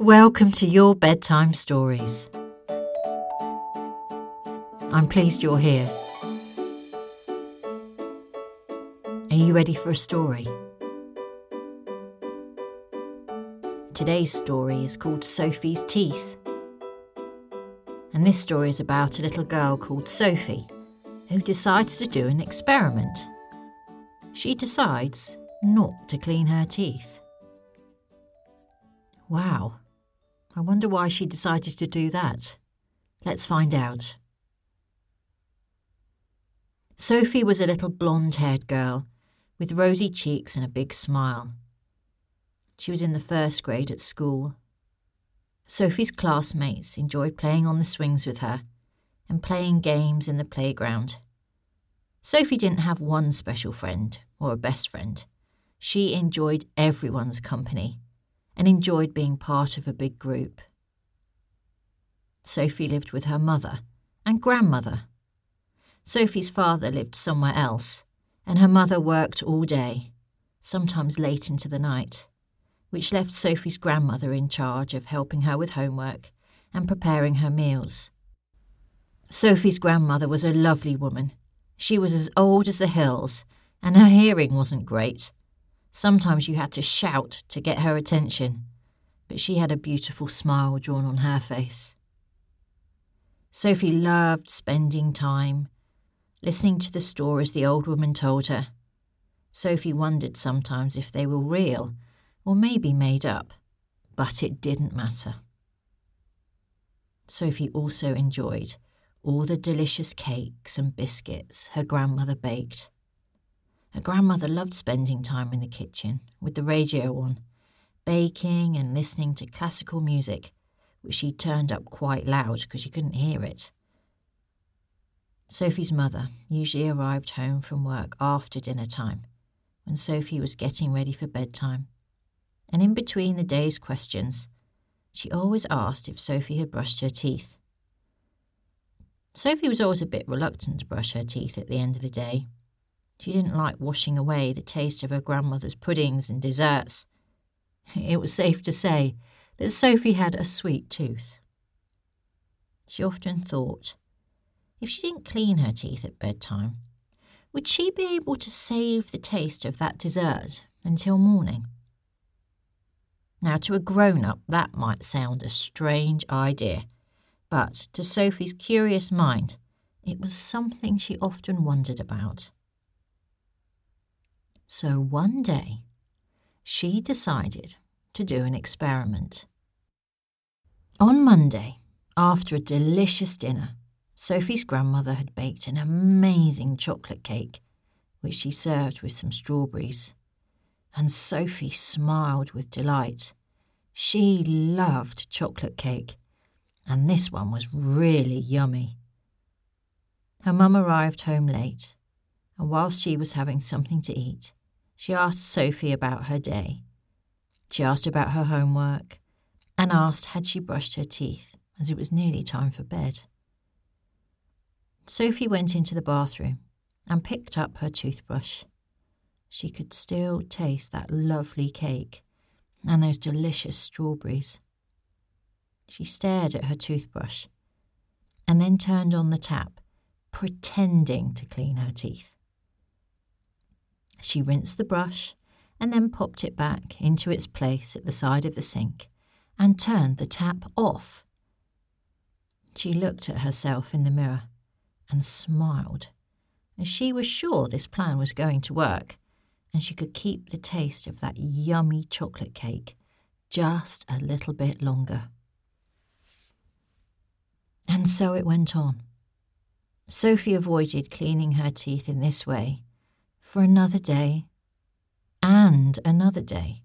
Welcome to your bedtime stories. I'm pleased you're here. Are you ready for a story? Today's story is called Sophie's Teeth. And this story is about a little girl called Sophie who decides to do an experiment. She decides not to clean her teeth. Wow, I wonder why she decided to do that. Let's find out. Sophie was a little blonde haired girl with rosy cheeks and a big smile. She was in the first grade at school. Sophie's classmates enjoyed playing on the swings with her and playing games in the playground. Sophie didn't have one special friend or a best friend. She enjoyed everyone's company and enjoyed being part of a big group. Sophie lived with her mother and grandmother. Sophie's father lived somewhere else, and her mother worked all day, sometimes late into the night, which left Sophie's grandmother in charge of helping her with homework and preparing her meals. Sophie's grandmother was a lovely woman. She was as old as the hills, and her hearing wasn't great. Sometimes you had to shout to get her attention, but she had a beautiful smile drawn on her face. Sophie loved spending time, listening to the stories the old woman told her. Sophie wondered sometimes if they were real or maybe made up, but it didn't matter. Sophie also enjoyed all the delicious cakes and biscuits her grandmother baked. Her grandmother loved spending time in the kitchen with the radio on, baking and listening to classical music, which she turned up quite loud because she couldn't hear it. Sophie's mother usually arrived home from work after dinner time, when Sophie was getting ready for bedtime. And in between the day's questions, she always asked if Sophie had brushed her teeth. Sophie was always a bit reluctant to brush her teeth at the end of the day she didn't like washing away the taste of her grandmother's puddings and desserts. It was safe to say that Sophie had a sweet tooth. She often thought, if she didn't clean her teeth at bedtime, would she be able to save the taste of that dessert until morning? Now, to a grown up, that might sound a strange idea, but to Sophie's curious mind, it was something she often wondered about. So one day, she decided to do an experiment. On Monday, after a delicious dinner, Sophie's grandmother had baked an amazing chocolate cake, which she served with some strawberries. And Sophie smiled with delight. She loved chocolate cake, and this one was really yummy. Her mum arrived home late, and whilst she was having something to eat, she asked Sophie about her day. She asked about her homework and asked had she brushed her teeth, as it was nearly time for bed. Sophie went into the bathroom and picked up her toothbrush. She could still taste that lovely cake and those delicious strawberries. She stared at her toothbrush and then turned on the tap, pretending to clean her teeth. She rinsed the brush and then popped it back into its place at the side of the sink and turned the tap off. She looked at herself in the mirror and smiled, as she was sure this plan was going to work and she could keep the taste of that yummy chocolate cake just a little bit longer. And so it went on. Sophie avoided cleaning her teeth in this way for another day and another day.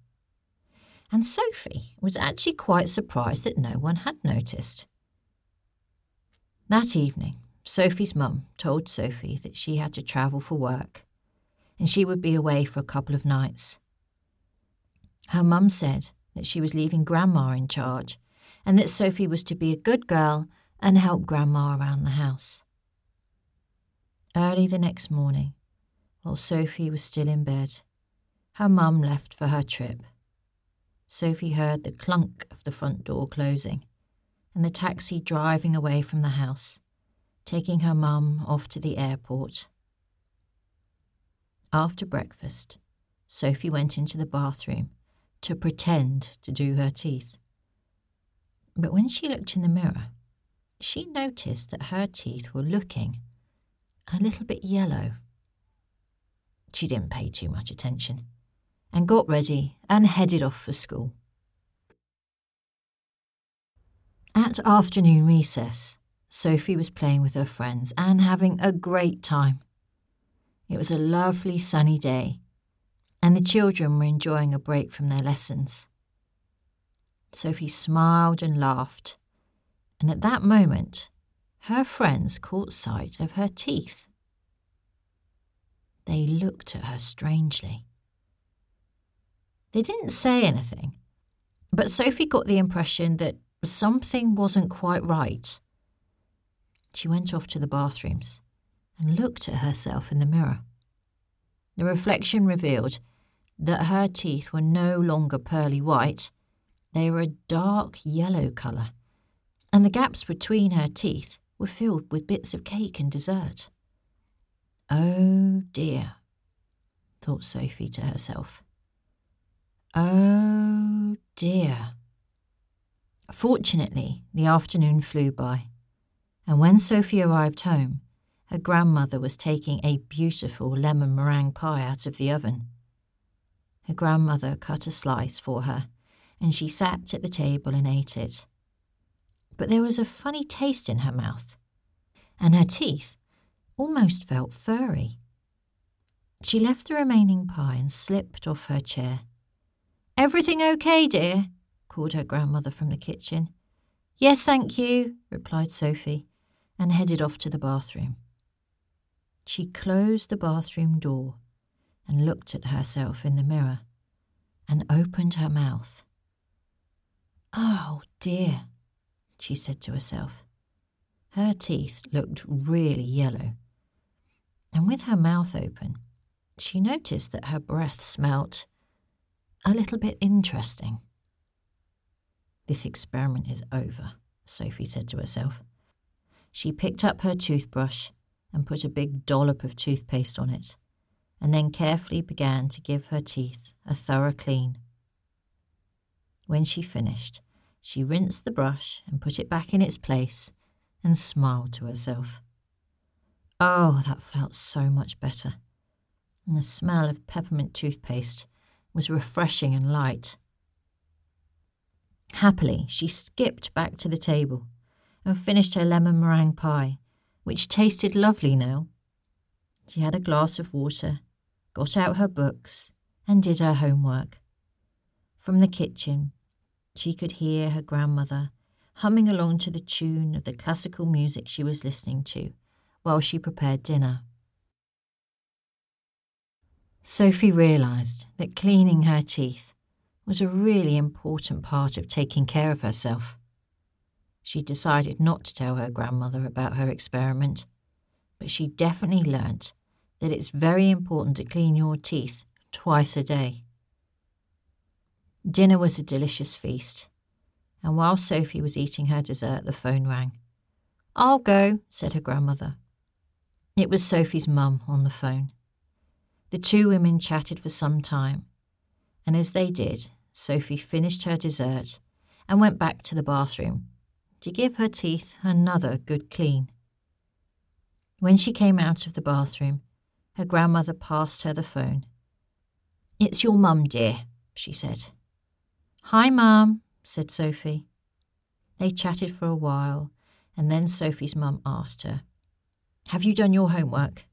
And Sophie was actually quite surprised that no one had noticed. That evening, Sophie's mum told Sophie that she had to travel for work and she would be away for a couple of nights. Her mum said that she was leaving Grandma in charge and that Sophie was to be a good girl and help Grandma around the house. Early the next morning, while Sophie was still in bed. Her mum left for her trip. Sophie heard the clunk of the front door closing and the taxi driving away from the house, taking her mum off to the airport. After breakfast, Sophie went into the bathroom to pretend to do her teeth. But when she looked in the mirror, she noticed that her teeth were looking a little bit yellow. She didn't pay too much attention and got ready and headed off for school. At afternoon recess, Sophie was playing with her friends and having a great time. It was a lovely sunny day, and the children were enjoying a break from their lessons. Sophie smiled and laughed, and at that moment, her friends caught sight of her teeth. They looked at her strangely. They didn't say anything, but Sophie got the impression that something wasn't quite right. She went off to the bathrooms and looked at herself in the mirror. The reflection revealed that her teeth were no longer pearly white, they were a dark yellow colour, and the gaps between her teeth were filled with bits of cake and dessert. Oh dear, thought Sophie to herself. Oh dear. Fortunately, the afternoon flew by, and when Sophie arrived home, her grandmother was taking a beautiful lemon meringue pie out of the oven. Her grandmother cut a slice for her, and she sat at the table and ate it. But there was a funny taste in her mouth, and her teeth almost felt furry. She left the remaining pie and slipped off her chair. Everything okay, dear? called her grandmother from the kitchen. Yes, thank you, replied Sophie, and headed off to the bathroom. She closed the bathroom door and looked at herself in the mirror and opened her mouth. Oh dear, she said to herself. Her teeth looked really yellow, and with her mouth open, she noticed that her breath smelt a little bit interesting. This experiment is over, Sophie said to herself. She picked up her toothbrush and put a big dollop of toothpaste on it, and then carefully began to give her teeth a thorough clean. When she finished, she rinsed the brush and put it back in its place and smiled to herself. Oh, that felt so much better. And the smell of peppermint toothpaste was refreshing and light. Happily, she skipped back to the table and finished her lemon meringue pie, which tasted lovely now. She had a glass of water, got out her books, and did her homework. From the kitchen, she could hear her grandmother humming along to the tune of the classical music she was listening to while she prepared dinner. Sophie realised that cleaning her teeth was a really important part of taking care of herself. She decided not to tell her grandmother about her experiment, but she definitely learnt that it's very important to clean your teeth twice a day. Dinner was a delicious feast, and while Sophie was eating her dessert, the phone rang. I'll go, said her grandmother. It was Sophie's mum on the phone. The two women chatted for some time, and as they did, Sophie finished her dessert and went back to the bathroom to give her teeth another good clean. When she came out of the bathroom, her grandmother passed her the phone. It's your mum, dear, she said. Hi, mum, said Sophie. They chatted for a while, and then Sophie's mum asked her, Have you done your homework?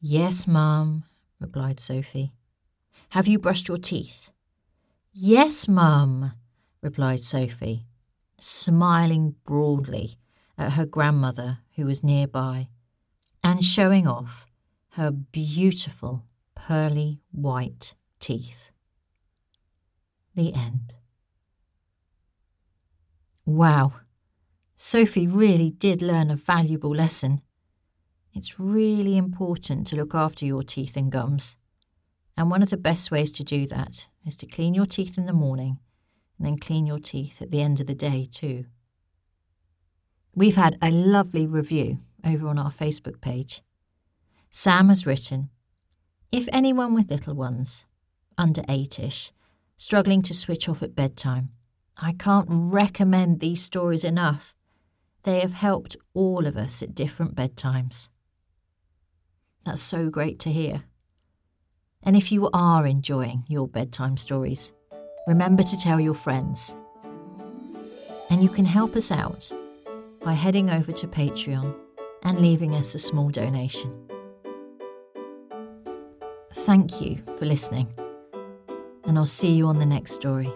Yes, mum, replied Sophie. Have you brushed your teeth? Yes, mum, replied Sophie, smiling broadly at her grandmother who was nearby and showing off her beautiful pearly white teeth. The end. Wow, Sophie really did learn a valuable lesson. It's really important to look after your teeth and gums. And one of the best ways to do that is to clean your teeth in the morning and then clean your teeth at the end of the day, too. We've had a lovely review over on our Facebook page. Sam has written If anyone with little ones, under eight-ish, struggling to switch off at bedtime, I can't recommend these stories enough. They have helped all of us at different bedtimes. That's so great to hear. And if you are enjoying your bedtime stories, remember to tell your friends. And you can help us out by heading over to Patreon and leaving us a small donation. Thank you for listening, and I'll see you on the next story.